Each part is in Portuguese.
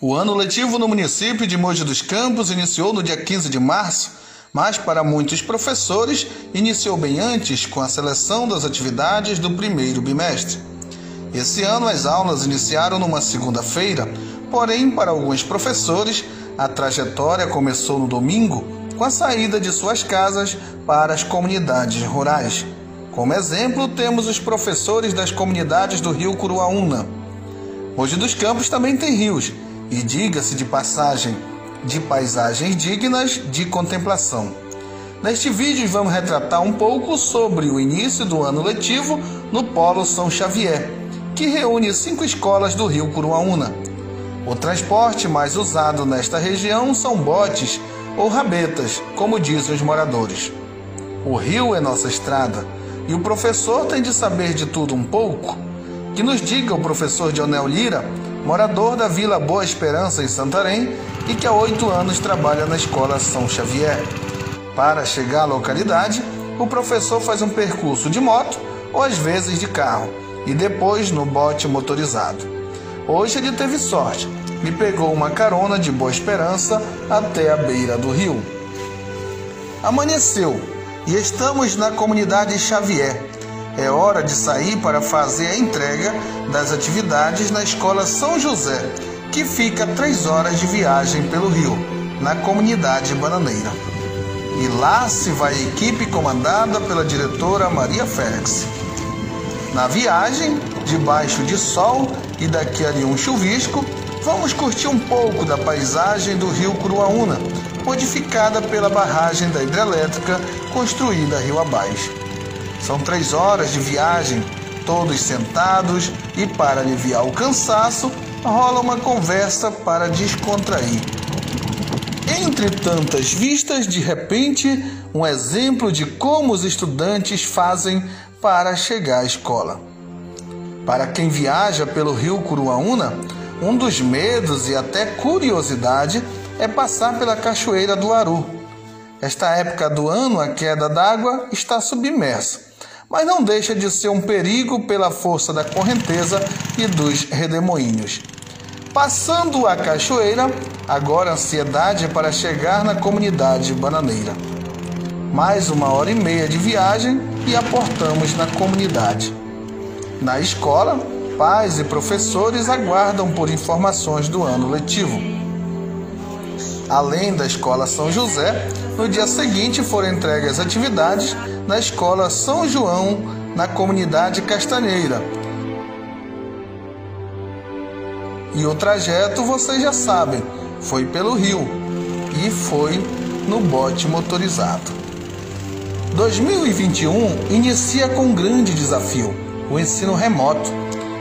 O ano letivo no município de Mogi dos Campos iniciou no dia 15 de março, mas para muitos professores iniciou bem antes com a seleção das atividades do primeiro bimestre. Esse ano as aulas iniciaram numa segunda-feira, porém para alguns professores a trajetória começou no domingo com a saída de suas casas para as comunidades rurais. Como exemplo, temos os professores das comunidades do Rio Curuaúna. Mogi dos Campos também tem rios e diga-se de passagem, de paisagens dignas de contemplação. Neste vídeo vamos retratar um pouco sobre o início do ano letivo no Polo São Xavier, que reúne cinco escolas do Rio Curuaúna. O transporte mais usado nesta região são botes ou rabetas, como dizem os moradores. O rio é nossa estrada e o professor tem de saber de tudo um pouco. Que nos diga o professor Dionel Lira morador da Vila Boa Esperança, em Santarém, e que há oito anos trabalha na Escola São Xavier. Para chegar à localidade, o professor faz um percurso de moto ou às vezes de carro, e depois no bote motorizado. Hoje ele teve sorte e pegou uma carona de Boa Esperança até a beira do rio. Amanheceu e estamos na comunidade Xavier, é hora de sair para fazer a entrega das atividades na Escola São José, que fica a três horas de viagem pelo rio, na comunidade bananeira. E lá se vai a equipe comandada pela diretora Maria Félix. Na viagem, debaixo de sol e daqui ali um chuvisco, vamos curtir um pouco da paisagem do rio Curuaúna, modificada pela barragem da hidrelétrica construída rio abaixo. São três horas de viagem, todos sentados, e para aliviar o cansaço, rola uma conversa para descontrair. Entre tantas vistas, de repente, um exemplo de como os estudantes fazem para chegar à escola. Para quem viaja pelo rio Curuaúna, um dos medos e até curiosidade é passar pela Cachoeira do Aru. Esta época do ano, a queda d'água está submersa mas não deixa de ser um perigo pela força da correnteza e dos redemoinhos. Passando a cachoeira, agora ansiedade é para chegar na comunidade bananeira. Mais uma hora e meia de viagem e aportamos na comunidade. Na escola, pais e professores aguardam por informações do ano letivo. Além da escola São José, no dia seguinte foram entregues atividades na escola São João, na comunidade Castanheira. E o trajeto vocês já sabem, foi pelo rio e foi no bote motorizado. 2021 inicia com um grande desafio: o ensino remoto.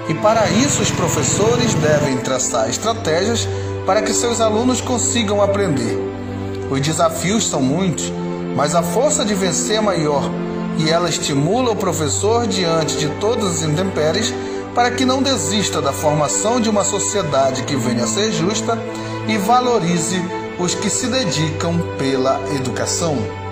E para isso, os professores devem traçar estratégias para que seus alunos consigam aprender. Os desafios são muitos, mas a força de vencer é maior e ela estimula o professor diante de todas as intempéries para que não desista da formação de uma sociedade que venha a ser justa e valorize os que se dedicam pela educação.